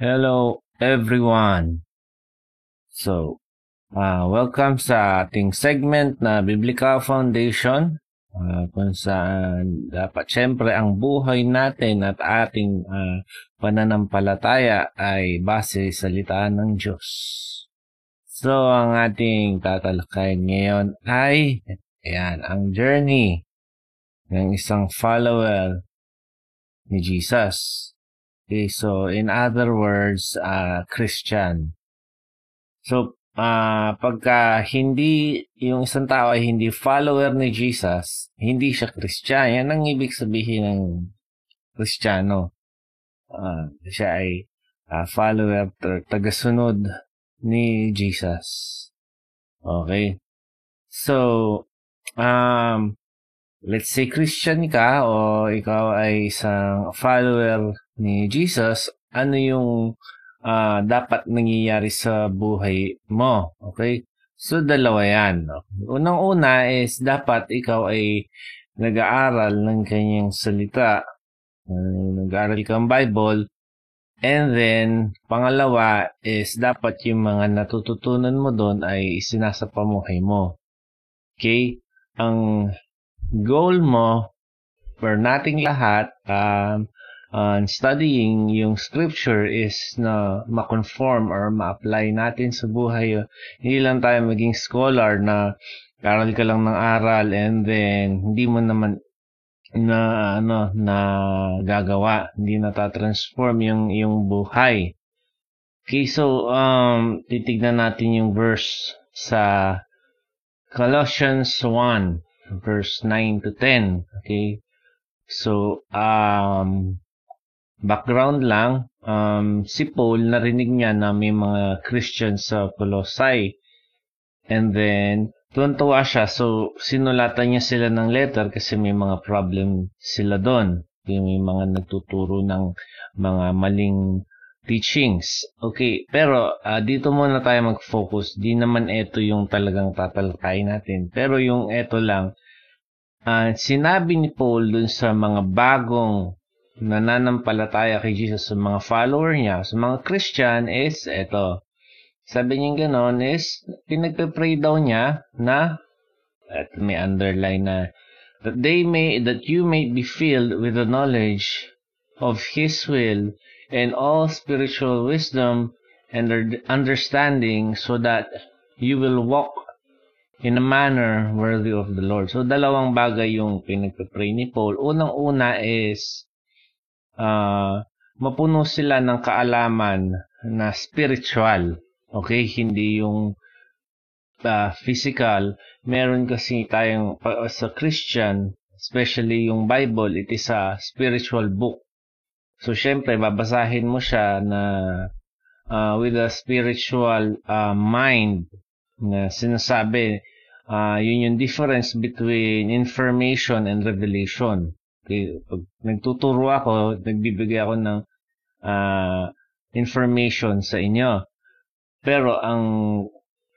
Hello everyone. So, uh, welcome sa ating segment na Biblical Foundation uh, kung saan dapat syempre ang buhay natin at ating uh, pananampalataya ay base sa litaan ng Diyos. So, ang ating tatalakayin ngayon ay ayan, ang journey ng isang follower ni Jesus. Okay, so in other words, uh, Christian. So, uh, pagka hindi, yung isang tao ay hindi follower ni Jesus, hindi siya Christian. Yan ang ibig sabihin ng Kristiyano. Uh, siya ay uh, follower, tagasunod ni Jesus. Okay? So, um, let's say Christian ka o ikaw ay isang follower ni Jesus, ano yung uh, dapat nangyayari sa buhay mo? Okay? So, dalawa yan. Unang-una is dapat ikaw ay nag-aaral ng kanyang salita. Uh, nag-aaral ka ng Bible. And then, pangalawa is dapat yung mga natututunan mo doon ay isinasapamuhay mo. Okay? Ang goal mo for nating lahat um, on studying yung scripture is na ma-conform or ma-apply natin sa buhay. Hindi lang tayo maging scholar na aral ka lang ng aral and then hindi mo naman na ano na gagawa, hindi na ta-transform yung yung buhay. Okay, so um titignan natin yung verse sa Colossians 1 verse 9 to 10. Okay? So, um, background lang, um, si Paul narinig niya na may mga Christians sa Colossae. And then, tuwan-tuwa siya. So, sinulatan niya sila ng letter kasi may mga problem sila doon. May mga nagtuturo ng mga maling teachings. Okay, pero uh, dito muna tayo mag-focus. Di naman ito yung talagang tatalakay natin. Pero yung ito lang, uh, sinabi ni Paul dun sa mga bagong nananampalataya kay Jesus sa mga follower niya, sa mga Christian is ito. Sabi niya ganon is pinagpe-pray daw niya na at may underline na that they may that you may be filled with the knowledge of his will and all spiritual wisdom and understanding so that you will walk in a manner worthy of the Lord. So, dalawang bagay yung pinagpipray ni Paul. Unang-una is uh, mapuno sila ng kaalaman na spiritual. Okay? Hindi yung uh, physical. Meron kasi tayong, uh, sa Christian, especially yung Bible, it is a spiritual book. So, syempre, babasahin mo siya na uh, with a spiritual uh, mind na sinasabi, uh, yun yung difference between information and revelation. Pag nagtuturo ako, nagbibigay ako ng uh, information sa inyo. Pero ang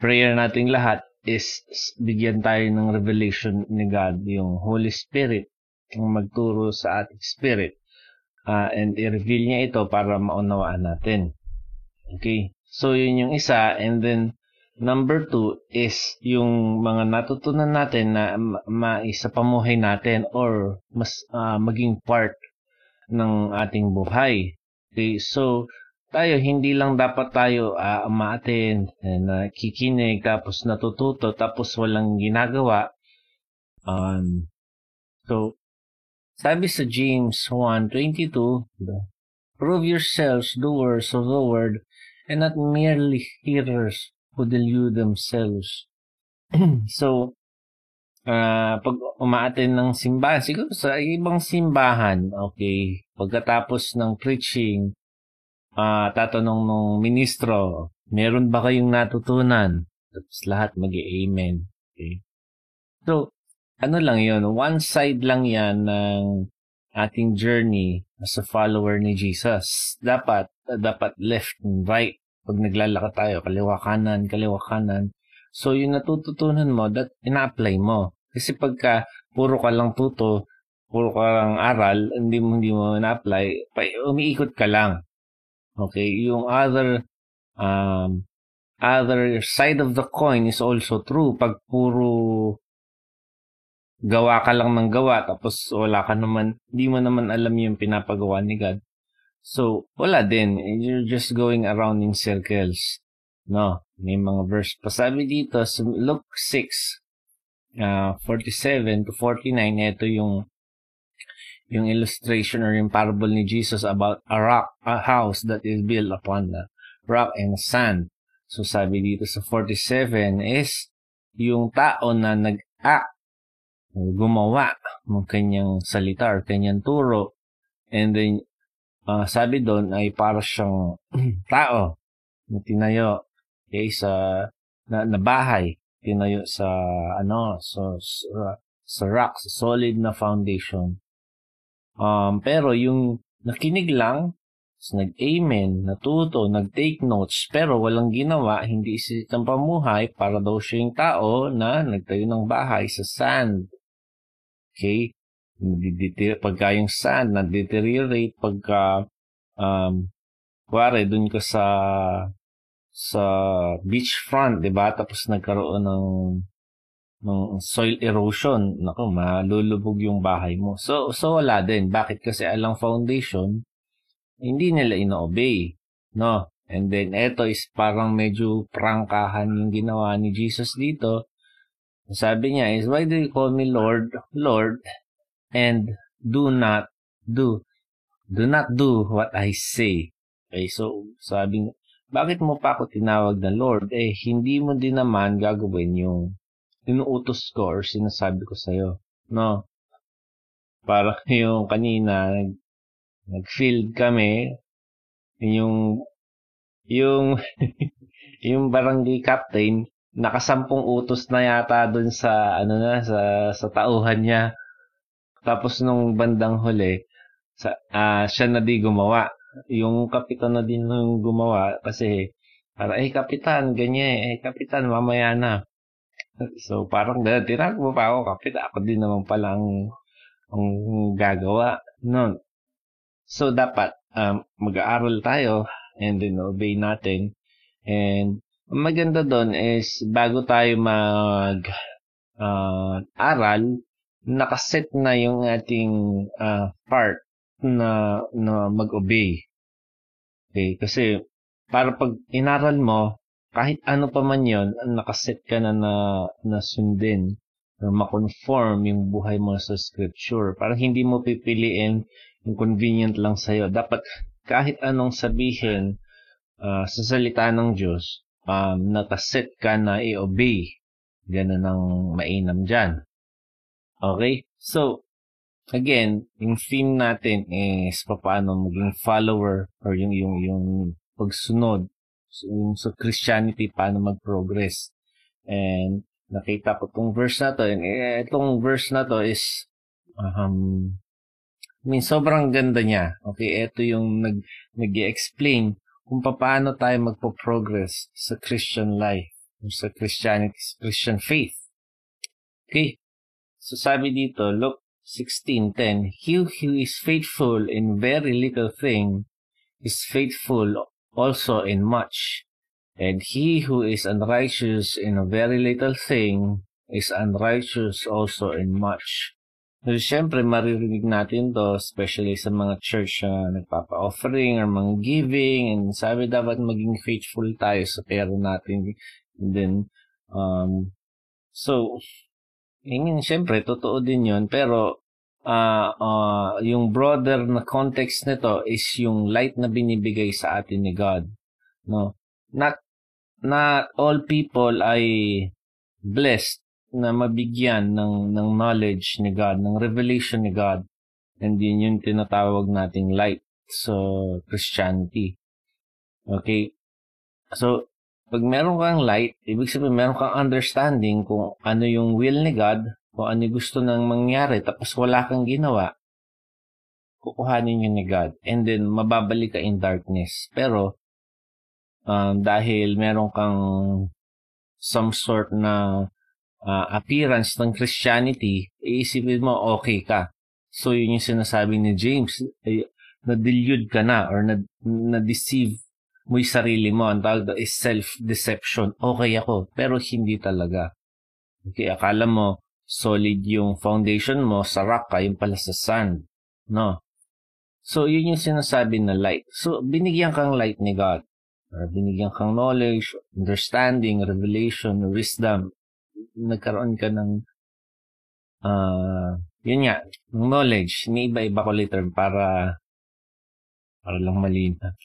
prayer nating lahat is bigyan tayo ng revelation ni God, yung Holy Spirit, ang magturo sa ating spirit uh, and i-reveal niya ito para maunawaan natin. Okay? So, yun yung isa. And then, number two is yung mga natutunan natin na maisa pamuhay natin or mas uh, maging part ng ating buhay. Okay? So, tayo, hindi lang dapat tayo uh, umaatin, na kikinig, tapos natututo, tapos walang ginagawa. Um, so, sabi sa James 1.22, Prove yourselves doers of the word and not merely hearers who delude themselves. so, uh, pag umaaten ng simbahan, siguro sa ibang simbahan, okay, pagkatapos ng preaching, uh, tatanong ng ministro, meron ba kayong natutunan? Tapos lahat mag amen Okay. So, ano lang yon one side lang yan ng ating journey as a follower ni Jesus. Dapat, dapat left and right. Pag naglalakad tayo, kaliwa kanan, kaliwa kanan. So, yung natututunan mo, that ina-apply mo. Kasi pagka puro ka lang tuto, puro ka lang aral, hindi mo, hindi mo na-apply, umiikot ka lang. Okay, yung other um, other side of the coin is also true. Pag puro gawa ka lang ng gawa tapos wala ka naman, di mo naman alam yung pinapagawa ni God. So, wala din. You're just going around in circles. No, may mga verse pa. Sabi dito, sa Luke 6, uh, 47 to 49, ito yung yung illustration or yung parable ni Jesus about a rock, a house that is built upon the rock and sand. So sabi dito sa 47 is yung tao na nag-act, gumawa ng kanyang salita or kanyang turo. And then uh, sabi doon ay para siyang tao na tinayo okay, sa na, na bahay, tinayo sa ano, so sa, sa rock, sa solid na foundation. Um, pero yung nakinig lang, nag-amen, natuto, nag-take notes, pero walang ginawa, hindi isitang pamuhay para daw siya yung tao na nagtayo ng bahay sa sand. Okay? Pagka yung sand, nag-deteriorate, pagka, um, kuwari, dun ka sa, sa beachfront, di ba? Tapos nagkaroon ng, ng soil erosion. Naku, malulubog yung bahay mo. So, so wala din. Bakit? Kasi alang foundation, hindi nila ino-obey. No? And then, eto is parang medyo prangkahan yung ginawa ni Jesus dito. Sabi niya is, why do you call me Lord, Lord, and do not do, do not do what I say. Okay, so sabi niya, bakit mo pa ako tinawag na Lord? Eh, hindi mo din naman gagawin yung inuutos ko or sinasabi ko sa'yo. No? Para yung kanina, nag-field kami, yung, yung, yung barangay captain, nakasampung utos na yata dun sa, ano na, sa, sa tauhan niya. Tapos nung bandang huli, sa, uh, siya na di gumawa. Yung kapitan na din nung gumawa kasi para, eh, kapitan, ganyan, eh, kapitan, mamaya na. So, parang, tinag mo pa ako, kapitan, ako din naman pala ang, ang gagawa. No, So, dapat um, mag-aaral tayo and then obey natin. And maganda doon is bago tayo mag uh, aral, nakaset na yung ating uh, part na, na mag-obey. Okay, kasi para pag inaral mo, kahit ano pa man yon, nakaset ka na na, na sundin or makonform yung buhay mo sa scripture. Parang hindi mo pipiliin yung convenient lang sa'yo. Dapat kahit anong sabihin uh, sa salita ng Diyos, um, nakaset ka na i-obey. Ganun ang mainam dyan. Okay? So, again, yung theme natin is paano maging follower or yung, yung, yung pagsunod yung sa Christianity, paano mag-progress. And nakita ko tong verse na to, and eh, itong verse na to is um, I mean, sobrang ganda niya. Okay, ito yung nag, nag-explain kung paano tayo magpo-progress sa Christian life, sa Christianity, Christian faith. Okay, so sabi dito, look, 16.10, He who is faithful in very little thing is faithful also in much. And he who is unrighteous in a very little thing is unrighteous also in much. So, syempre, maririnig natin to, especially sa mga church na nagpapa-offering or mga giving, and sabi dapat maging faithful tayo sa pera natin. And then, um, so, yun, syempre, totoo din yun, pero, uh, uh, yung broader na context nito is yung light na binibigay sa atin ni God. No? Not, not all people ay blessed na mabigyan ng, ng knowledge ni God, ng revelation ni God. And yun yung tinatawag nating light so Christianity. Okay? So, pag meron kang light, ibig sabihin meron kang understanding kung ano yung will ni God, kung ano gusto nang mangyari, tapos wala kang ginawa, kukuhanin yun ni God. And then, mababalik ka in darkness. Pero, um, dahil meron kang some sort na uh, appearance ng Christianity, iisipin mo okay ka. So yun yung sinasabi ni James. na-delude ka na or na, na-deceive mo yung sarili mo. Ang tawag doon is self-deception. Okay ako, pero hindi talaga. Okay, akala mo solid yung foundation mo sa rock ka, yung pala sa sand. No? So, yun yung sinasabi na light. So, binigyan kang light ni God. Or binigyan kang knowledge, understanding, revelation, wisdom. Nagkaroon ka ng uh, yun nga, knowledge. Ni-iba-iba ko later para para lang malina.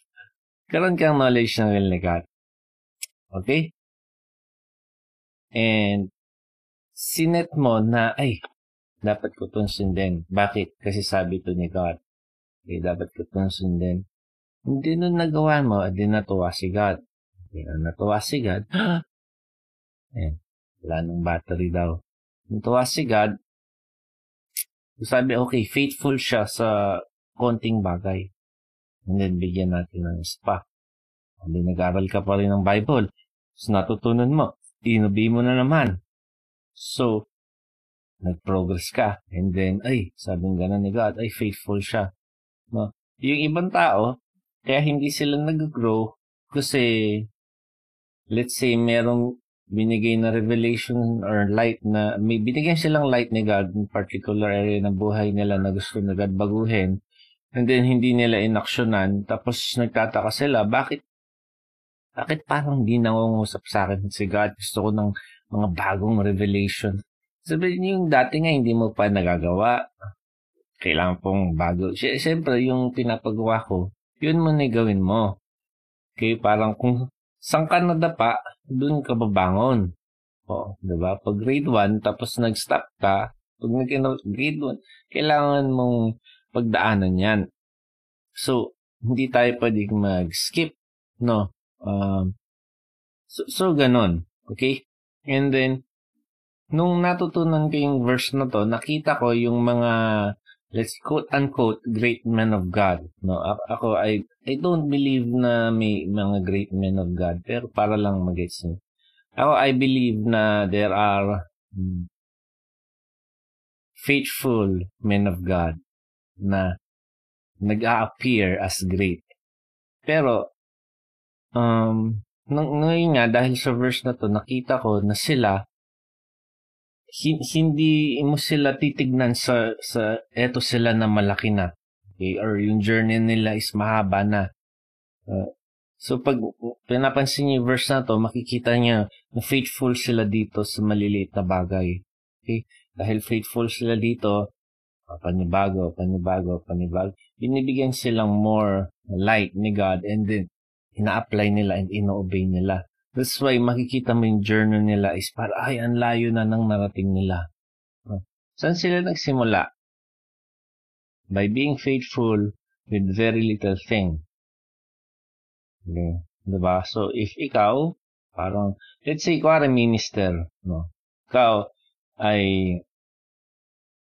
Karoon kang knowledge ng will ni God. Okay? And sinet mo na, ay, dapat ko itong sundin. Bakit? Kasi sabi to ni God. Okay, dapat ko itong sundin. Hindi nun nagawa mo, di natuwa si God. Hindi na natuwa si God. eh, wala nang battery daw. Natuwa si God. Sabi, okay, faithful siya sa konting bagay. Then, bigyan natin ng spa. Hindi nag-aral ka pa rin ng Bible. So, natutunan mo. Inubi mo na naman. So, nag-progress ka. And then, ay, sabing ganun ni God, ay, faithful siya. No? Yung ibang tao, kaya hindi sila nag-grow kasi, let's say, merong binigay na revelation or light na, may binigyan silang light ni God in particular area ng buhay nila na gusto na God baguhin. And then, hindi nila inaksyonan. Tapos, nagtataka sila, bakit bakit parang hindi nangungusap sa akin si God? Gusto ko ng mga bagong revelation. Sabi yung dati nga hindi mo pa nagagawa. Kailangan pong bago. Siyempre, yung pinapagawa ko, yun mo na gawin mo. Okay, parang kung saan ka nadapa, dun ka babangon. O, diba? Pag grade 1, tapos nag-stop ka, pag nag-grade 1, kailangan mong pagdaanan yan. So, hindi tayo pwedeng mag-skip, no? Um, so, so, ganun. Okay? And then, nung natutunan ko yung verse na to, nakita ko yung mga, let's quote unquote, great men of God. No, ako, I, I don't believe na may mga great men of God, pero para lang mag-gets nyo. Ako, I believe na there are hmm, faithful men of God na nag-a-appear as great. Pero, um, ngayon nga, dahil sa verse na to, nakita ko na sila, hindi mo sila titignan sa, sa eto sila na malaki na. Okay? Or yung journey nila is mahaba na. Uh, so, pag pinapansin niyo yung verse na to, makikita niya na faithful sila dito sa maliliit na bagay. Okay? Dahil faithful sila dito, panibago, panibago, panibago. Binibigyan silang more light ni God and then ina-apply nila and ino-obey nila. That's why makikita mo yung journey nila is para ay ang layo na ng narating nila. Saan sila nagsimula? By being faithful with very little thing. Okay. Diba? So, if ikaw, parang, let's say, ay minister, no? Ikaw ay,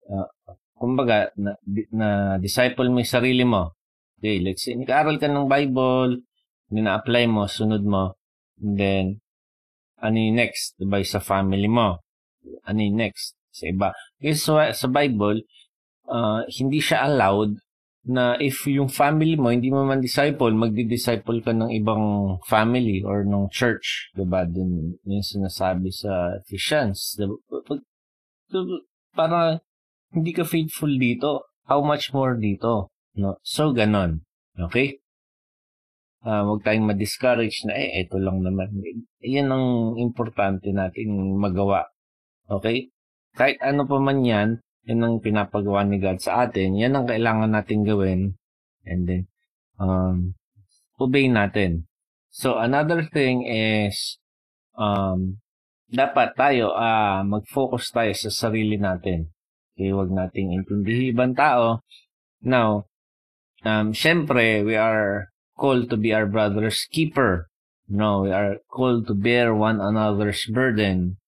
uh, kumbaga, na, na disciple mo yung sarili mo. Okay, let's say, nag-aaral ka ng Bible, nina-apply mo, sunod mo, and then, ano yung next? Diba, sa family mo. Ano yung next? Sa iba. Kasi sa, sa Bible, uh, hindi siya allowed na if yung family mo, hindi mo man disciple, magdi-disciple ka ng ibang family or ng church. Diba? Dun yung sinasabi sa Ephesians. Diba? Para hindi ka faithful dito. How much more dito? No? So, ganon. Okay? uh, huwag tayong ma-discourage na eh, ito lang naman. Yan ang importante natin magawa. Okay? Kahit ano pa man yan, yan ang pinapagawa ni God sa atin, yan ang kailangan natin gawin. And then, um, obey natin. So, another thing is, um, dapat tayo, uh, mag-focus tayo sa sarili natin. Okay, huwag nating intindihin ibang tao. Now, um, syempre, we are called to be our brother's keeper. No, we are called to bear one another's burden.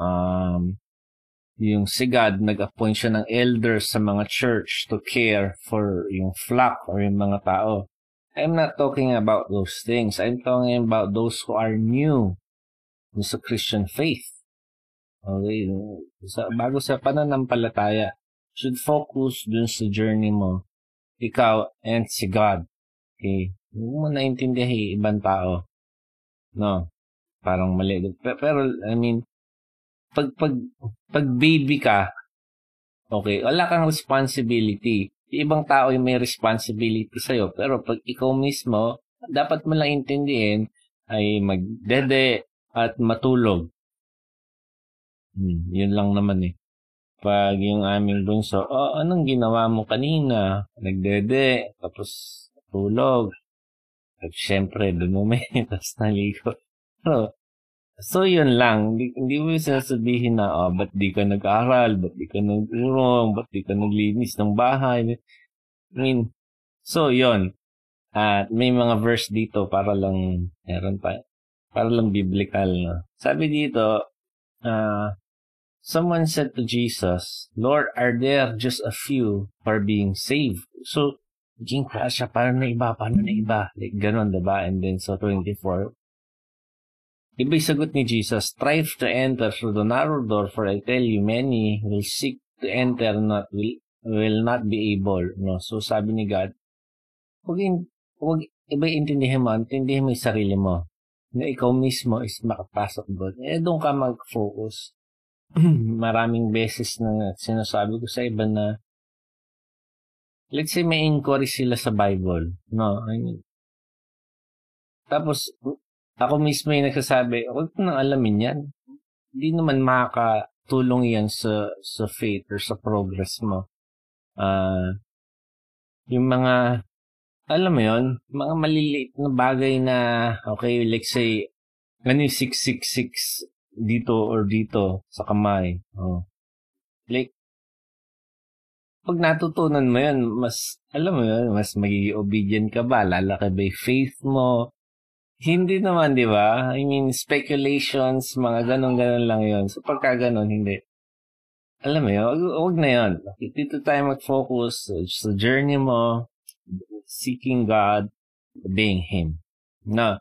Um, yung si God, nag-appoint siya ng elders sa mga church to care for yung flock or yung mga tao. I'm not talking about those things. I'm talking about those who are new sa Christian faith. Okay? Sa, bago sa pananampalataya, should focus dun sa journey mo ikaw and si God. Okay? Hindi mo naintindihan ibang tao. No? Parang mali. Pero, I mean, pag, pag, pag baby ka, okay, wala kang responsibility. Yung ibang tao yung may responsibility sa'yo. Pero pag ikaw mismo, dapat mo lang intindihin ay magdede at matulog. Hmm, yun lang naman eh. Pag yung aming bunso, oh, anong ginawa mo kanina? Nagdede, tapos tulog. At syempre, may, tapos naligo. Pero, so yun lang. Hindi, hindi mo sasabihin na, oh, ba't di ka nag-aral? Ba't di ka nag-urong? Ba't di ka naglinis ng bahay? I mean, so yun. At may mga verse dito para lang, meron pa, para lang biblical, no? Sabi dito, uh, Someone said to Jesus, Lord, are there just a few are being saved? So, naging siya, paano na iba, paano na iba? Like, ganun, diba? And then, so 24, Iba'y sagot ni Jesus, strive to enter through the narrow door, for I tell you, many will seek to enter, not will, will not be able. No? So, sabi ni God, huwag, in, huwag iba intindihin mo, intindihin mo yung sarili mo na ikaw mismo is makapasok doon. Eh, doon ka mag-focus. maraming beses na sinasabi ko sa iba na let's say may inquiry sila sa Bible. No, I mean, tapos, ako mismo yung nagsasabi, huwag ko nang alamin yan. Hindi naman makakatulong yan sa, sa faith or sa progress mo. Uh, yung mga, alam mo yon mga maliliit na bagay na, okay, let's say, ano yung 666 dito or dito sa kamay. Oh. Like, pag natutunan mo yan, mas, alam mo yun, mas magiging obedient ka ba? Lalaki ba yung faith mo? Hindi naman, di ba? I mean, speculations, mga ganon-ganon lang yun. So, pagka ganon, hindi. Alam mo yun, wag, wag na yun. Dito tayo mag-focus sa journey mo, seeking God, being Him. No,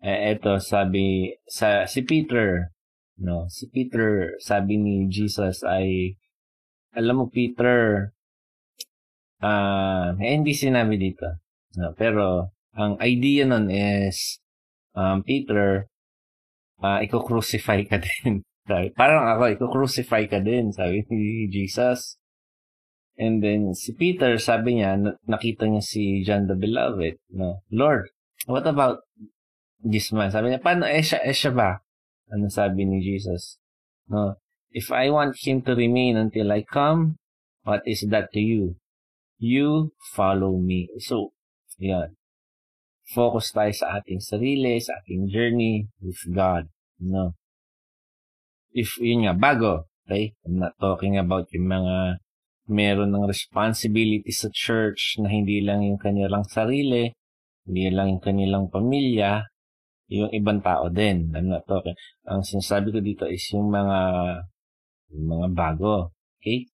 eh, eto, sabi, sa, si Peter, No, si Peter, sabi ni Jesus ay, alam mo Peter, uh, eh, hindi sinabi dito. No, pero, ang idea nun is, um, Peter, uh, iko-crucify ka din. parang ako, iko-crucify ka din, sabi ni Jesus. And then, si Peter, sabi niya, nakita niya si John the Beloved. No? Lord, what about this man? Sabi niya, paano, eh siya, eh siya ba? Ano sabi ni Jesus? No, if I want him to remain until I come, what is that to you? You follow me. So, yan. Focus tayo sa ating sarili, sa ating journey with God. No? If, yun nga, bago, okay? I'm not talking about yung mga meron ng responsibility sa church na hindi lang yung kanilang sarili, hindi lang yung kanilang pamilya, yung ibang tao din. I'm not talking. Ang sinasabi ko dito is yung mga yung mga bago. Okay?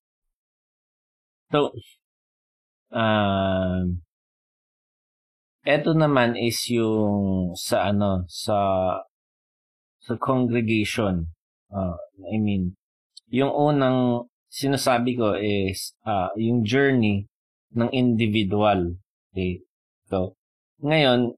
So, um, eto naman is yung sa ano, sa sa congregation. Uh, I mean, yung unang sinasabi ko is uh, yung journey ng individual. Okay? So, ngayon,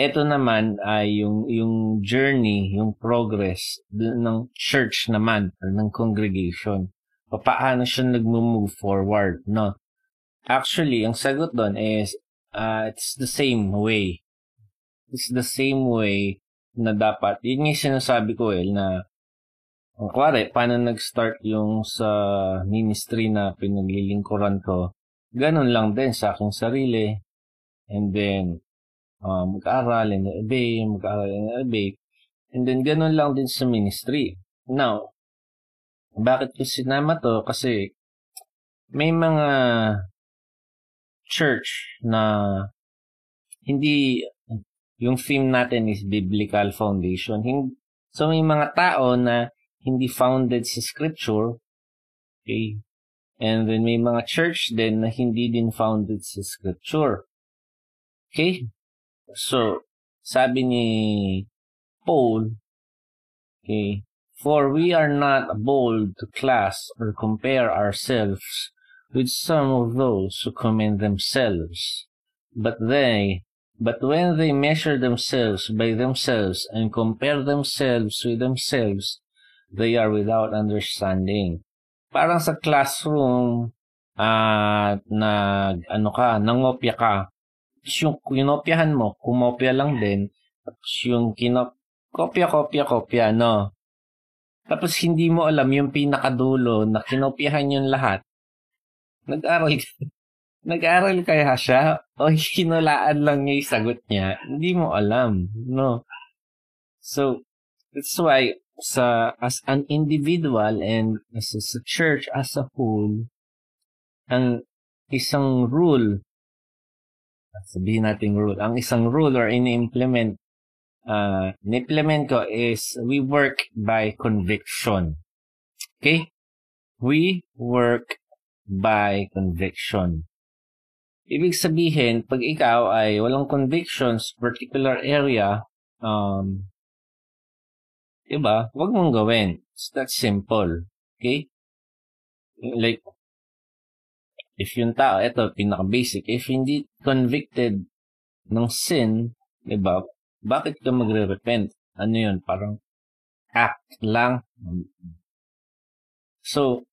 ito naman ay yung yung journey, yung progress ng church naman ng congregation. Paano siya nagmo-move forward, no? Actually, ang sagot doon is uh, it's the same way. It's the same way na dapat. Yun yung sinasabi ko eh, na ang kware, paano nag-start yung sa ministry na pinaglilingkuran ko, ganun lang din sa aking sarili. And then, uh, mag-aral and obey, mag-aral and obey. And then, ganun lang din sa ministry. Now, bakit ko sinama to? Kasi, may mga church na hindi, yung theme natin is biblical foundation. So, may mga tao na hindi founded sa scripture, okay? And then may mga church din na hindi din founded sa scripture. Okay? So, sabi ni Paul, okay, For we are not bold to class or compare ourselves with some of those who commend themselves. But they, but when they measure themselves by themselves and compare themselves with themselves, they are without understanding. Parang sa classroom, uh, na ano ka, nangopya ka, yung kinopyahan mo, kumopya lang din, tapos yung kinop, kopya, kopya, kopya, no? Tapos hindi mo alam yung pinakadulo na kinopyahan yung lahat. Nag-aral Nag-aral kaya siya o kinulaan lang niya yung sagot niya? Hindi mo alam, no? So, that's why sa as an individual and as a church as a whole, ang isang rule, sabihin natin rule, ang isang rule or ini-implement, uh, in-implement ko is we work by conviction. Okay? We work by conviction. Ibig sabihin, pag ikaw ay walang convictions, particular area, um, Diba? Huwag mong gawin. It's that simple. Okay? Like, if yung tao, ito, pinaka-basic, if hindi convicted ng sin, diba, bakit ka magre-repent? Ano yun? Parang act lang. So,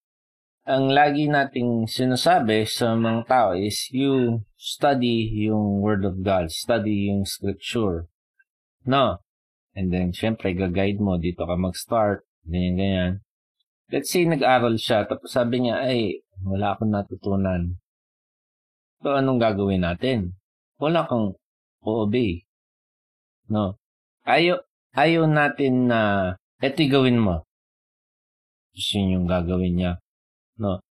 ang lagi nating sinasabi sa mga tao is you study yung Word of God, study yung Scripture. No? And then, syempre, ga-guide mo, dito ka mag-start, ganyan-ganyan. Let's say, nag-aral siya, tapos sabi niya, ay, wala akong natutunan. So, anong gagawin natin? Wala kang o-obey. No? Ayaw, ayaw natin na, eto gawin mo. Gusto yung gagawin niya. No?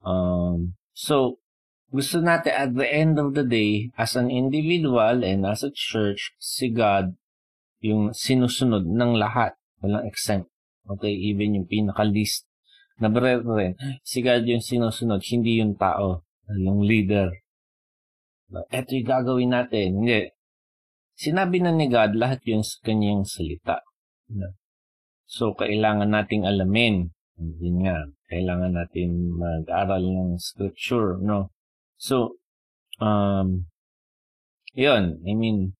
Um, so, gusto natin at the end of the day, as an individual and as a church, si God yung sinusunod ng lahat. Walang exempt. Okay, even yung pinaka-least na brethren, si God yung sinusunod, hindi yung tao, yung leader. Ito yung gagawin natin. Hindi. Sinabi na ni God lahat yung kanyang salita. So, kailangan nating alamin. Hindi nga. Kailangan natin mag-aral ng scripture, no? So, um, yun. I mean,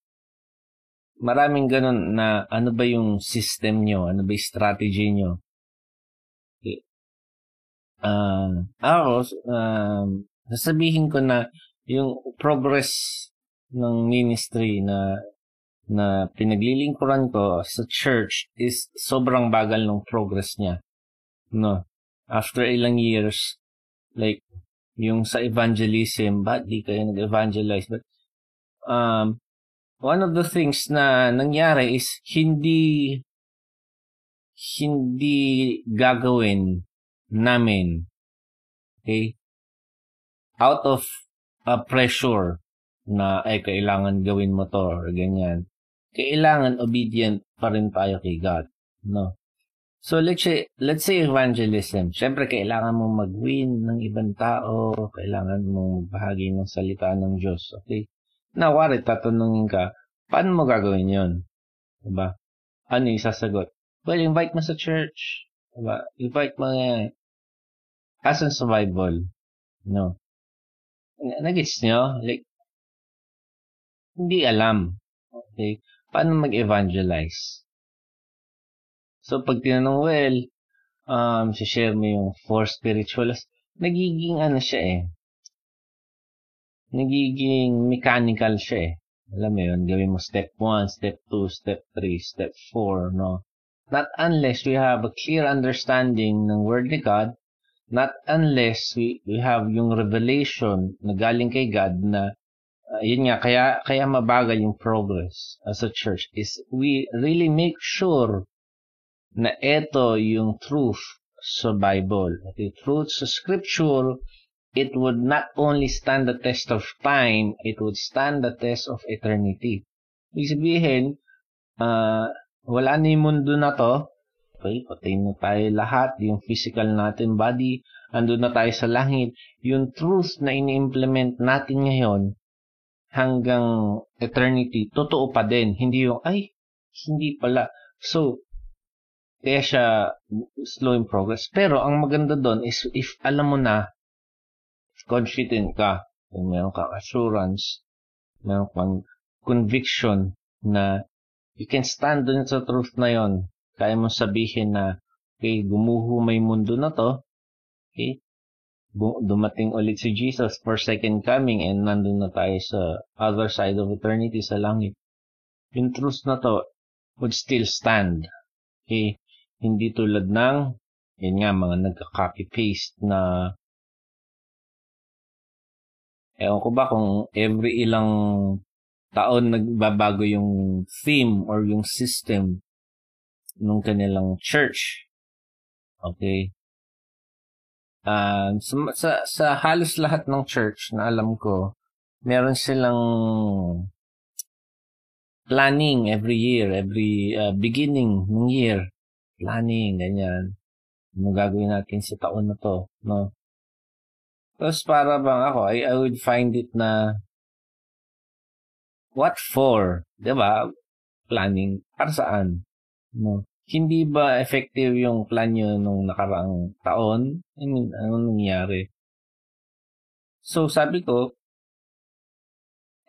maraming ganun na ano ba yung system nyo, ano ba yung strategy nyo. Uh, ako, um, sasabihin ko na yung progress ng ministry na na pinaglilingkuran ko sa church is sobrang bagal ng progress niya. No. After ilang years, like, yung sa evangelism, ba't di kayo nag-evangelize? But, um, one of the things na nangyari is hindi hindi gagawin namin okay out of a pressure na ay kailangan gawin mo to or ganyan kailangan obedient pa rin tayo kay God no So let's say, let's say evangelism. Siyempre, kailangan mong mag-win ng ibang tao. Kailangan mong magbahagi ng salita ng Diyos. Okay? Nawari, tatanungin ka, paano mo gagawin yon? Diba? Ano yung sasagot? Well, invite mo sa church. Diba? Invite mo nga. As in survival. No. Nagets nyo? Like, hindi alam. Okay? Paano mag-evangelize? So, pag tinanong, well, um, share mo yung four spirituals, nagiging ano siya eh, nagiging mechanical siya eh. Alam mo yun, gawin mo step 1, step 2, step 3, step 4, no? Not unless we have a clear understanding ng Word ni God, not unless we, we have yung revelation na galing kay God na uh, yun nga, kaya, kaya mabagal yung progress as a church is we really make sure na ito yung truth sa Bible. Okay, truth sa Scripture it would not only stand the test of time, it would stand the test of eternity. Ibig sabihin, uh, wala na yung mundo na to. Okay, patay na tayo lahat. Yung physical natin body, ando na tayo sa langit. Yung truth na ini-implement natin ngayon hanggang eternity, totoo pa din. Hindi yung, ay, hindi pala. So, kaya siya slow in progress. Pero ang maganda doon is if alam mo na confident ka, kung meron kang assurance, meron kang conviction na you can stand dun sa truth na yon. Kaya mo sabihin na, okay, gumuho may mundo na to, okay, dumating ulit si Jesus for second coming and nandun na tayo sa other side of eternity sa langit. Yung truth na to would still stand. Okay? Hindi tulad ng, yun nga, mga nagka-copy-paste na Ewan ko ba kung every ilang taon nagbabago yung theme or yung system ng kanilang church. Okay? Uh, sa, sa, sa halos lahat ng church na alam ko, meron silang planning every year, every uh, beginning ng year. Planning, ganyan. Ano gagawin natin sa taon na to, no? Tapos para bang ako, I, I would find it na what for? 'Di ba? Planning para saan? No. Hindi ba effective yung plan nyo nung nakaraang taon? I mean, ano nangyari? So, sabi ko,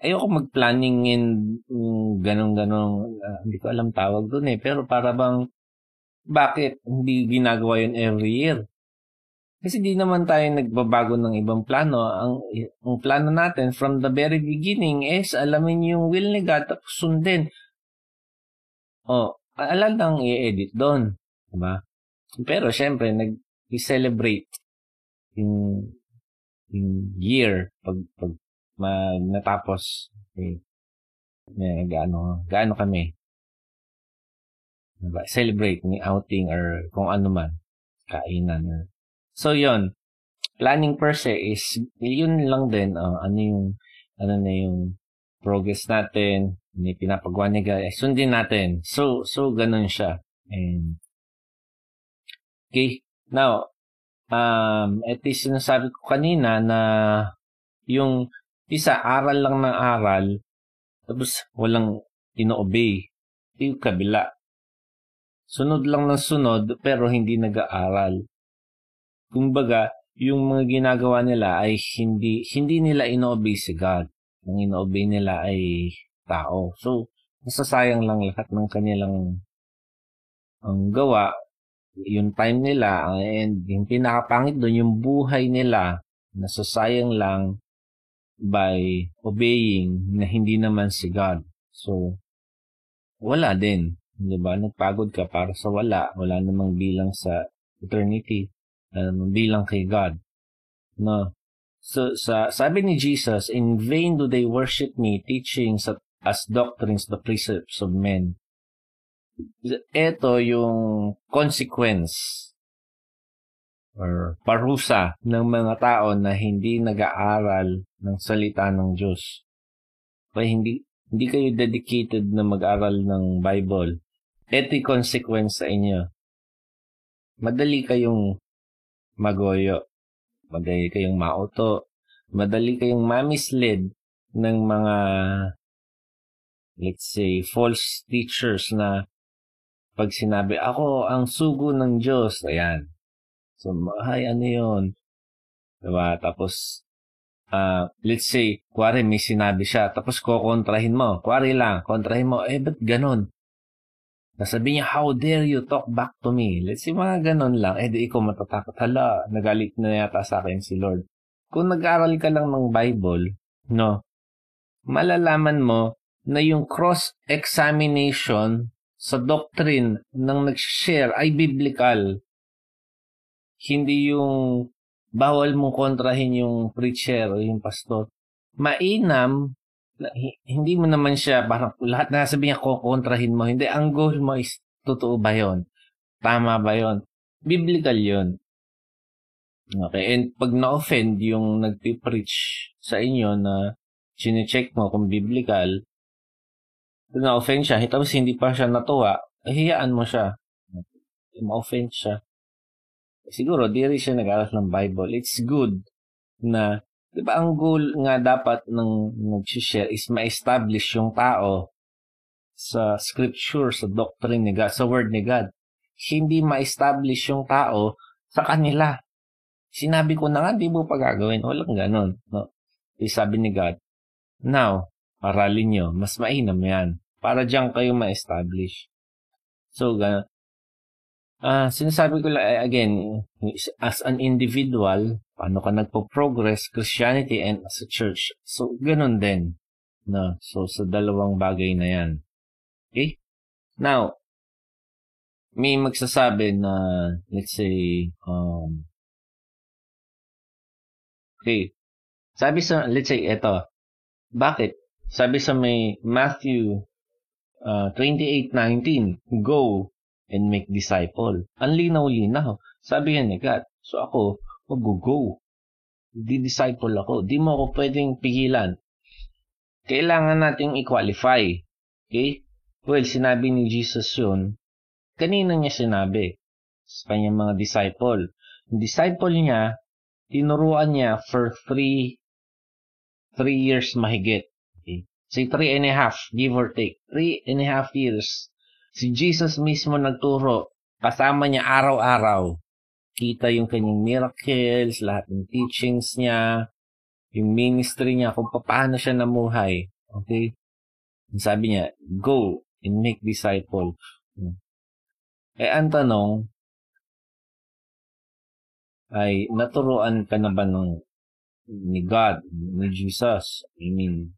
ayoko mag-planning in um, ganong-ganong, uh, hindi ko alam tawag doon eh. Pero para bang, bakit hindi ginagawa yun every year? Kasi di naman tayo nagbabago ng ibang plano. Ang, ang plano natin from the very beginning is alamin yung will ni God tapos sundin. O, alam lang i-edit doon. Diba? Pero syempre, nag-celebrate yung, yung year pag, pag ma, natapos. Okay. Yeah, gaano, gaano kami. Diba? Celebrate ni outing or kung ano man. Kainan or So, yon Planning per se is, yun lang din, uh, ano yung, ano na yung progress natin, ni pinapagawa ni God, eh, sundin natin. So, so, ganun siya. And, okay. Now, um, ito yung sinasabi ko kanina na yung isa, aral lang ng aral, tapos walang ino-obey. Yung kabila. Sunod lang ng sunod, pero hindi nag-aaral. Kumbaga, yung mga ginagawa nila ay hindi hindi nila inoobey si God. Ang inoobey nila ay tao. So, nasasayang lang lahat ng kanilang ang gawa, yung time nila, and yung pinakapangit doon, yung buhay nila, nasasayang lang by obeying na hindi naman si God. So, wala din. Di ba? Nagpagod ka para sa wala. Wala namang bilang sa eternity um, bilang kay God. No. So sa sabi ni Jesus, in vain do they worship me, teaching sa, as doctrines the precepts of men. Ito yung consequence or parusa ng mga tao na hindi nag-aaral ng salita ng Diyos. Kaya hindi hindi kayo dedicated na mag-aral ng Bible. Ito yung consequence sa inyo. Madali kayong magoyo. Madali kayong mauto. Madali kayong mamislead ng mga let's say false teachers na pag sinabi ako ang sugo ng Diyos, ayan. So, ay ano 'yon? Diba? Tapos uh, let's say, kuwari may sinabi siya, tapos kokontrahin mo. Kuwari lang, kontrahin mo, eh, ba't ganon? Nasabi niya, how dare you talk back to me? Let's see, mga ganon lang. Eh, di ikaw matatakot. Hala, nagalit na yata sa akin si Lord. Kung nag-aral ka lang ng Bible, no, malalaman mo na yung cross-examination sa doctrine ng nag-share ay biblical. Hindi yung bawal mong kontrahin yung preacher o yung pastor. Mainam hindi mo naman siya, parang lahat na sabi niya kukontrahin mo. Hindi, ang goal mo is, totoo ba yon Tama ba yon Biblical yon Okay, and pag na-offend yung nagpi-preach sa inyo na sine-check mo kung biblical, na-offend siya, tapos hindi pa siya natuwa, eh, hiyaan mo siya. Ma-offend siya. Siguro, di rin siya nag-aral ng Bible. It's good na Di ba ang goal nga dapat ng nag-share is ma-establish yung tao sa scripture, sa doctrine ni God, sa word ni God. Hindi ma-establish yung tao sa kanila. Sinabi ko na nga, di mo pa gagawin. Walang ganon. No? Eh, sabi ni God, now, aralin nyo, mas mainam yan. Para diyan kayo ma-establish. So, ganun. Uh, sinasabi ko lang, eh, again, as an individual, paano ka nagpo-progress, Christianity and as a church. So, ganun din. No? So, sa dalawang bagay na yan. Okay? Now, may magsasabi na, let's say, um, okay, sabi sa, let's say, eto, bakit? Sabi sa may Matthew uh, 28.19, Go and make disciple. Ang linaw-linaw. Sabi yan ni God. So ako, mag-go. Di-disciple ako. Di mo ako pwedeng pigilan. Kailangan nating i-qualify. Okay? Well, sinabi ni Jesus yun Kanino niya sinabi? Sa kanyang mga disciple. Yung disciple niya, tinuruan niya for three, three years mahigit. Say three and a half, give or take. Three and a half years. Si Jesus mismo nagturo. Kasama niya araw-araw. Kita yung kanyang miracles, lahat ng teachings niya, yung ministry niya, kung paano siya namuhay. Okay? Sabi niya, go and make disciples. Eh, ang tanong, ay naturuan ka na ba ng ni God, ni Jesus? I mean,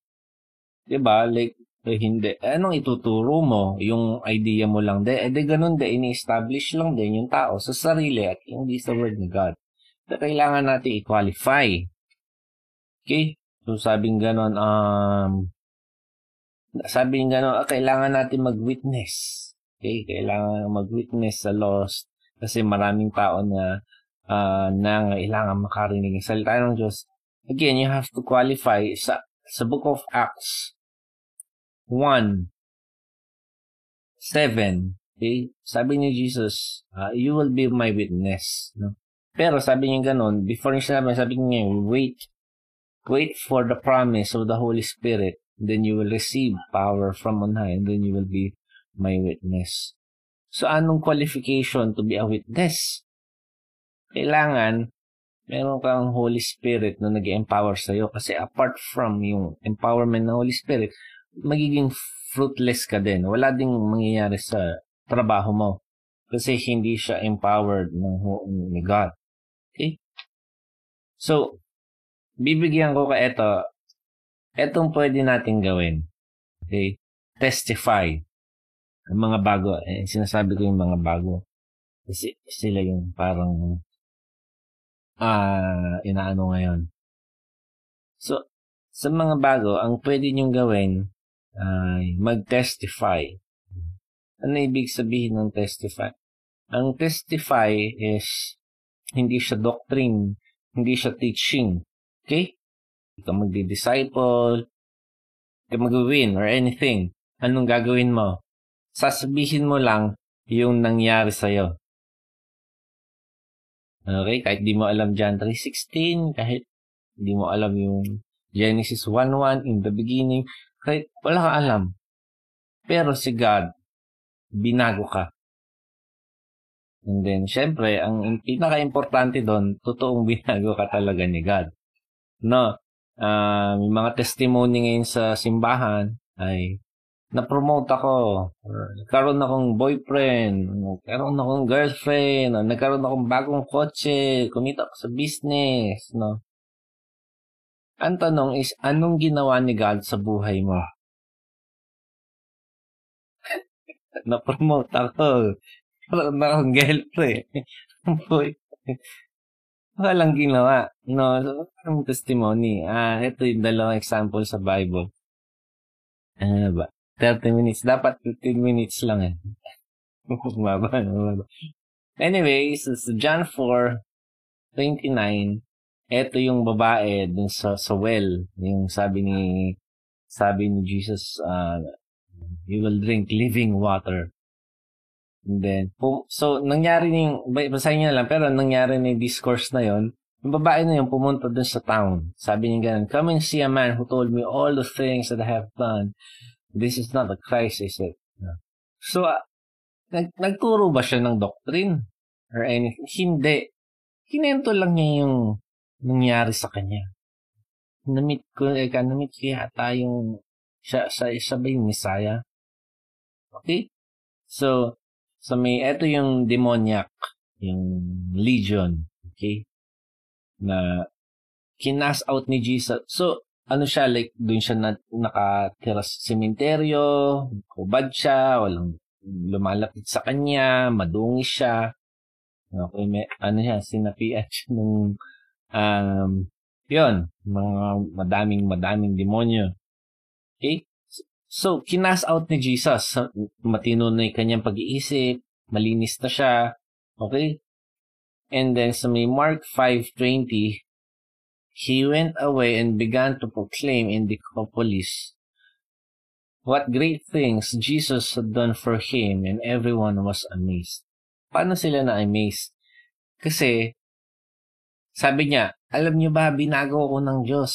di ba? Like, eh, hindi. Eh, anong ituturo mo? Yung idea mo lang. De, eh, de ganun de, ini-establish lang din yung tao sa sarili at hindi sa word ni God. So, kailangan natin i-qualify. Okay? So, sabing ganon, um, sabing ganon, ah, kailangan natin mag-witness. Okay? Kailangan mag-witness sa lost kasi maraming tao na uh, na kailangan makarinig ng salita ng Diyos. Again, you have to qualify sa sa Book of Acts 1 7 okay? Sabi ni Jesus, uh, you will be my witness. No? Pero sabi niya ganun, before niya sinabi, sabi niya, wait, wait for the promise of the Holy Spirit, then you will receive power from on high, and then you will be my witness. So, anong qualification to be a witness? Kailangan, meron kang Holy Spirit na nag empower sa'yo. Kasi apart from yung empowerment ng Holy Spirit, magiging fruitless ka din. Wala ding mangyayari sa trabaho mo. Kasi hindi siya empowered ng ni God. Okay? So, bibigyan ko ka ito. Itong pwede natin gawin. Okay? Testify. Ang mga bago, eh, sinasabi ko yung mga bago. Kasi sila yung parang uh, inaano ngayon. So, sa mga bago, ang pwede nyong gawin ay mag-testify. Ano ibig sabihin ng testify? Ang testify is hindi siya doctrine, hindi siya teaching. Okay? Ikaw magdi-disciple, ikaw mag-win or anything. Anong gagawin mo? sasabihin mo lang yung nangyari sa'yo. Okay? Kahit di mo alam John 3.16, kahit di mo alam yung Genesis 1.1 in the beginning, kahit wala ka alam. Pero si God, binago ka. And then, syempre, ang pinaka-importante doon, totoong binago ka talaga ni God. No? Uh, may mga testimony ngayon sa simbahan ay na-promote ako, nagkaroon akong boyfriend, nagkaroon akong girlfriend, nagkaroon akong bagong kotse, kumita ako sa business, no? Ang tanong is, anong ginawa ni God sa buhay mo? na-promote ako. Nagkaroon akong girlfriend. Boy. Walang ginawa. No, so, parang testimony. Ah, ito yung dalawang example sa Bible. Ano ba? 30 minutes. Dapat 15 minutes lang eh. Baba, baba. Anyway, so, so John 4, 29, eto yung babae dun sa, sa well. Yung sabi ni, sabi ni Jesus, uh, you will drink living water. And then, so, nangyari yung, basahin niya lang, pero nangyari na yung discourse na yon yung babae na yun pumunta dun sa town. Sabi niya ganun, come and see a man who told me all the things that I have done. This is not a crisis. Eh. So, uh, nag nagturo ba siya ng doctrine? Or anything? Hindi. kinento lang niya yung nangyari sa kanya. Namit ko, eh, namit ko yata yung siya, siya, siya ba yung Messiah? Okay? So, so may, eto yung demoniac, yung legion, okay? Na kinas out ni Jesus. So, ano siya, like, doon siya na, nakatira sa sementeryo, kubad siya, walang lumalapit sa kanya, madungis siya. Okay, may, ano siya, sinapian siya ng, um, yun, mga madaming, madaming demonyo. Okay? So, kinas out ni Jesus. Matino na yung kanyang pag-iisip, malinis na siya. Okay? And then sa may Mark 5.20, He went away and began to proclaim in Decapolis what great things Jesus had done for him and everyone was amazed. Paano sila na-amazed? Kasi, sabi niya, alam niyo ba, binago ko ng Diyos.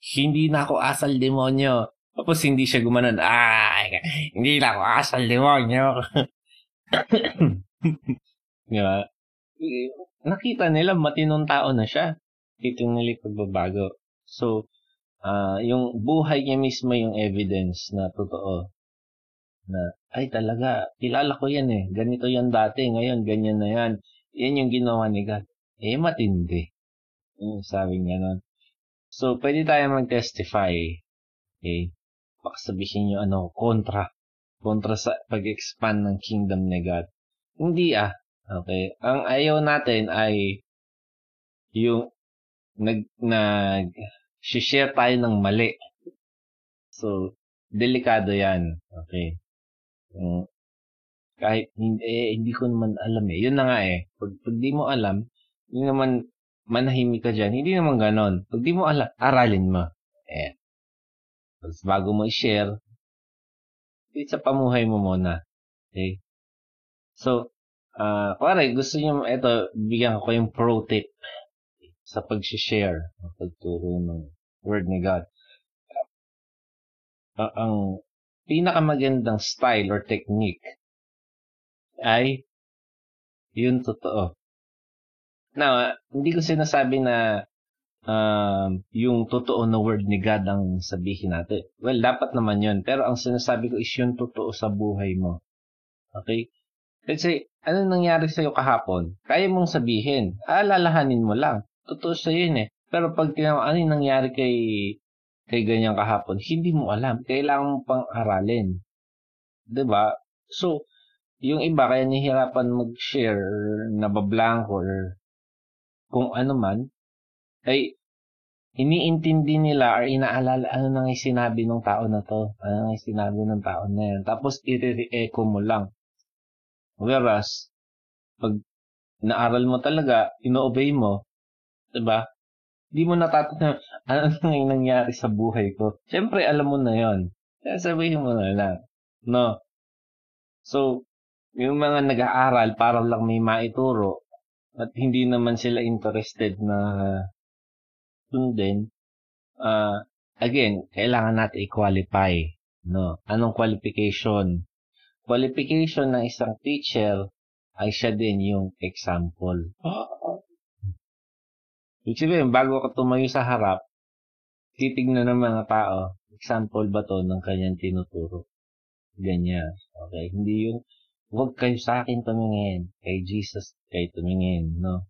Hindi na ako asal demonyo. Tapos hindi siya gumanon, ah, hindi na ako asal demonyo. Di ba? Nakita nila, matinong tao na siya nila pagbabago. So, uh, yung buhay niya mismo yung evidence na totoo. Na, ay talaga, kilala ko yan eh. Ganito yan dati, ngayon ganyan na yan. Yan yung ginawa ni God. Eh, matindi. Yung sabi niya nun. So, pwede tayo mag-testify. Okay? Baka sabihin nyo, ano, kontra. Kontra sa pag-expand ng kingdom ni God. Hindi ah. Okay? Ang ayaw natin ay yung nag, nag, share tayo ng mali. So, delikado yan. Okay. Um, kahit hindi, eh, hindi ko naman alam eh. Yun na nga eh. Pag, pag di mo alam, hindi naman manahimik ka dyan. Hindi naman ganon. Pag di mo alam, aralin mo. Eh. Tapos bago mo i-share, sa pamuhay mo muna. Okay? So, uh, pare, gusto nyo, ito, bigyan ko yung pro tip sa pag-share, pagturo ng Word ni God. Uh, ang pinakamagandang style or technique ay yun totoo. Now, hindi ko sinasabi na um, yung totoo na word ni God ang sabihin natin. Well, dapat naman yun. Pero ang sinasabi ko is yung totoo sa buhay mo. Okay? Kasi, ano nangyari sa'yo kahapon? Kaya mong sabihin. Aalalahanin mo lang totoo sa yun eh. Pero pag tinawa, ano yung nangyari kay kay ganyan kahapon, hindi mo alam. Kailangan mo pang aralin. ba diba? So, yung iba kaya nihirapan mag-share, nabablank or kung ano man, ay iniintindi nila or inaalala ano nang sinabi ng tao na to, ano nang sinabi ng tao na yan. Tapos i-re-echo mo lang. Whereas, pag naaral mo talaga, ino-obey mo, Diba? Hindi mo natatanong ano nang nangyari sa buhay ko. Siyempre, alam mo na yon. Sabihin mo na lang. No? So, yung mga nag-aaral para lang may maituro at hindi naman sila interested na sundin, uh, again, kailangan natin i-qualify. No? Anong qualification? Qualification ng isang teacher ay siya din yung example. Ibig sabihin, bago ka tumayo sa harap, titignan ng mga tao, example ba to ng kanyang tinuturo? Ganyan. Okay? Hindi yung, huwag kayo sa akin tumingin. Kay Jesus kayo tumingin. No?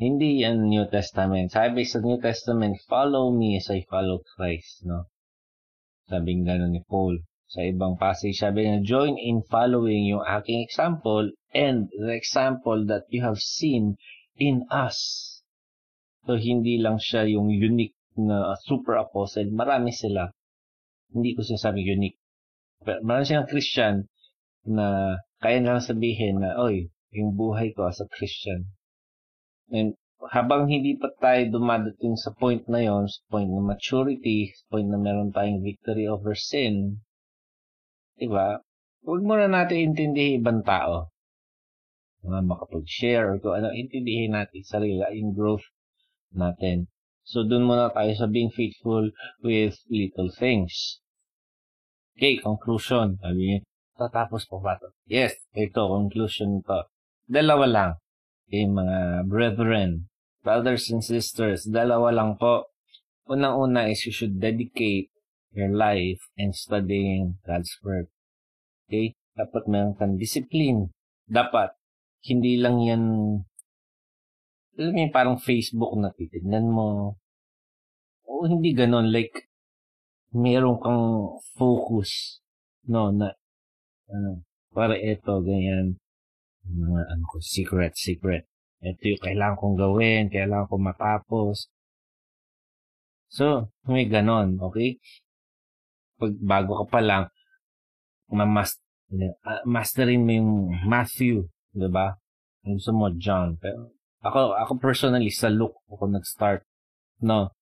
Hindi yan New Testament. Sabi sa New Testament, follow me as I follow Christ. No? Sabi nga ni Paul. Sa ibang passage, sabi niya, join in following yung aking example and the example that you have seen in us. So, hindi lang siya yung unique na super apostle. Marami sila. Hindi ko sinasabi unique. Pero marami silang Christian na kaya lang sabihin na, oy, yung buhay ko as a Christian. And habang hindi pa tayo dumadating sa point na yon, sa point ng maturity, sa point na meron tayong victory over sin, di ba? Huwag muna natin intindihin ibang tao. Mga makapag-share or ano, intindihin natin sarili, yung growth natin. So, dun muna tayo sa being faithful with little things. Okay, conclusion. Sabi niya, tatapos po ba ito? Yes, ito, conclusion to. Dalawa lang. Okay, mga brethren, brothers and sisters, dalawa lang po. Unang-una is you should dedicate your life in studying God's Word. Okay? Dapat meron kang discipline. Dapat, hindi lang yan, alam mo parang Facebook na titignan mo. O hindi ganon, like, meron kang focus, no, na, ano, para ito, ganyan, mga, ano ko, secret, secret. Ito yung kailangan kong gawin, kailangan kong matapos. So, may ganon, okay? Pag bago ka pa lang, mamas, uh, masterin mo yung Matthew, di ba? Gusto mo, John. Pero, ako, ako personally, sa look ako nag-start. No.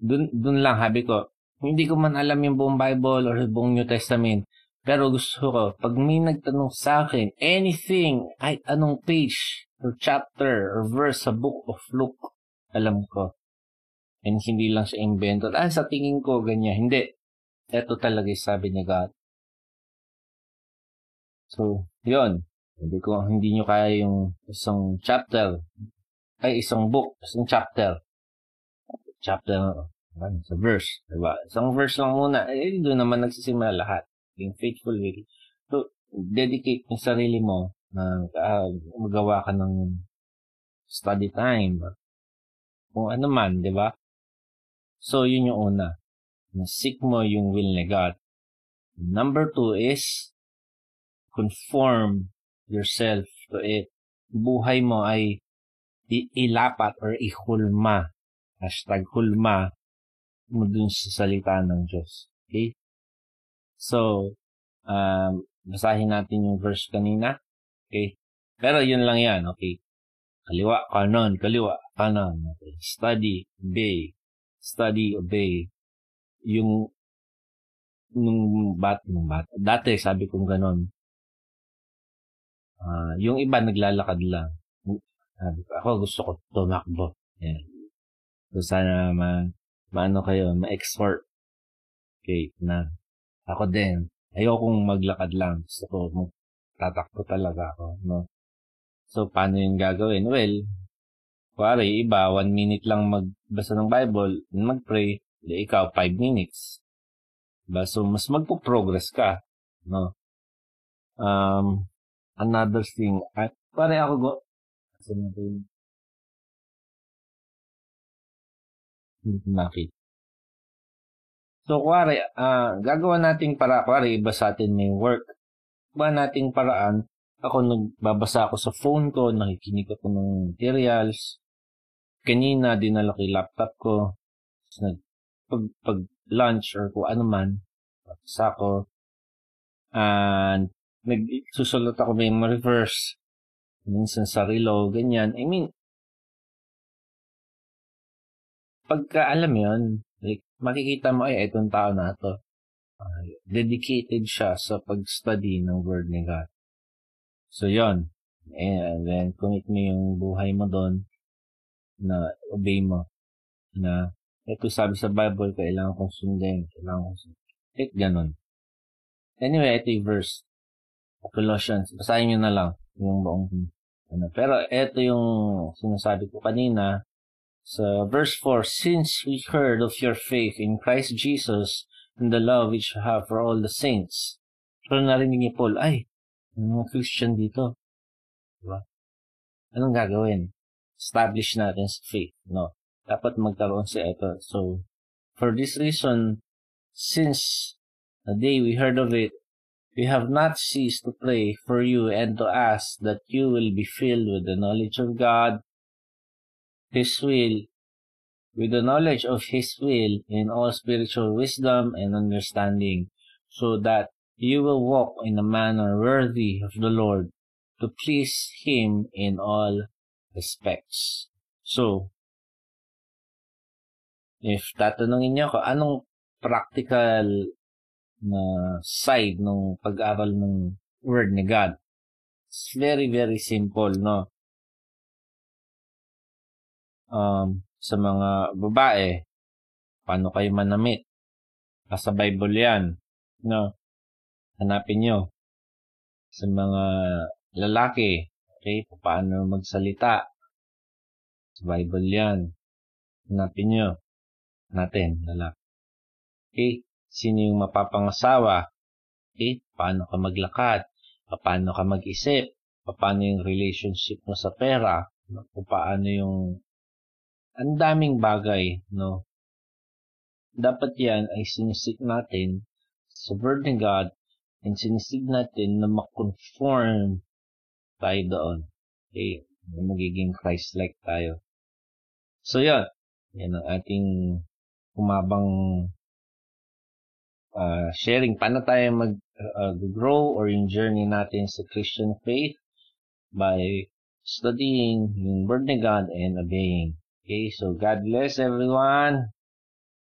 Dun, dun lang, habi ko, hindi ko man alam yung buong Bible or buong New Testament. Pero gusto ko, pag may nagtanong sa akin, anything, kahit anong page, or chapter, or verse sa book of Luke, alam ko. And hindi lang siya invento. Ah, sa tingin ko, ganyan. Hindi. Ito talaga yung sabi ni God. So, yon Hindi ko, hindi nyo kaya yung isang chapter, ay isang book, isang chapter. Chapter, sa verse, diba? Isang verse lang muna, eh, doon naman nagsisimula lahat being faithful with So, dedicate yung sarili mo na uh, magawa ka ng study time. Kung ano man, di ba? So, yun yung una. Seek mo yung will ni God. Number two is conform yourself to it. Buhay mo ay ilapat or ihulma. Hashtag hulma mo dun sa salita ng Diyos. Okay? So, um, basahin natin yung verse kanina. Okay? Pero yun lang yan, okay? Kaliwa, kanon, kaliwa, kanon. Okay? Study, obey. Study, obey. Yung nung bat, nung bat. Dati, sabi kong ganon. Uh, yung iba naglalakad lang. Sabi ko, ako gusto ko tumakbo. Yan. So, sana ma, maano kayo, ma-exhort. Okay, na ako din, ayokong maglakad lang. Gusto ko, tatakbo talaga ako, no? So, paano yung gagawin? Well, kuwari, iba, one minute lang magbasa ng Bible, mag-pray, ikaw, five minutes. Diba? So, mas magpo-progress ka, no? Um, another thing, at, pare ako go, nakita. So, kuwari, uh, gagawa nating para, kuwari, iba sa atin may work. Iba nating paraan, ako nagbabasa ako sa phone ko, nakikinig ako ng materials. Kanina, dinala ko yung laptop ko. Nag, pag, pag lunch or kung ano man, sa ako. And, nagsusulat ako may reverse. Minsan sa relo, ganyan. I mean, pagka alam yon like, makikita mo, ay, itong tao na to. Uh, dedicated siya sa pag-study ng Word ni God. So, yon And then, commit mo yung buhay mo doon na obey mo. Na, ito sabi sa Bible, kailangan kong sundin. Kailangan kong sundin. Like, ganun. Anyway, ito yung verse. Colossians. Basahin nyo na lang yung buong ano. Pero ito yung sinasabi ko kanina So, verse 4, Since we heard of your faith in Christ Jesus and the love which you have for all the saints. Pero narinig ni Paul, ay, mga Christian dito. Diba? Anong gagawin? Establish natin sa faith, no? Dapat magkaroon sa ito. So, for this reason, since the day we heard of it, we have not ceased to pray for you and to ask that you will be filled with the knowledge of God His will, with the knowledge of His will in all spiritual wisdom and understanding, so that you will walk in a manner worthy of the Lord, to please Him in all respects. So, if tatanungin niyo ako, anong practical na side ng pag-aral ng Word ni God? It's very, very simple, no? um, sa mga babae, paano kayo manamit? Nasa Bible yan. No? Hanapin nyo. Sa mga lalaki, Okay, paano magsalita. Sa Bible yan. Hanapin nyo. Natin, lalaki. Okay, sino yung mapapangasawa? Okay, paano ka maglakad? Paano ka mag-isip? Paano yung relationship mo sa pera? Kung paano yung ang daming bagay, no? Dapat yan ay sinisik natin sa Word ng God and sinisig natin na makonform tayo doon. Okay? Magiging Christ-like tayo. So, yan. Yan ang ating kumabang uh, sharing. Paano tayo mag-grow uh, or yung journey natin sa Christian faith by studying yung Word of God and obeying. Okay, so God bless everyone.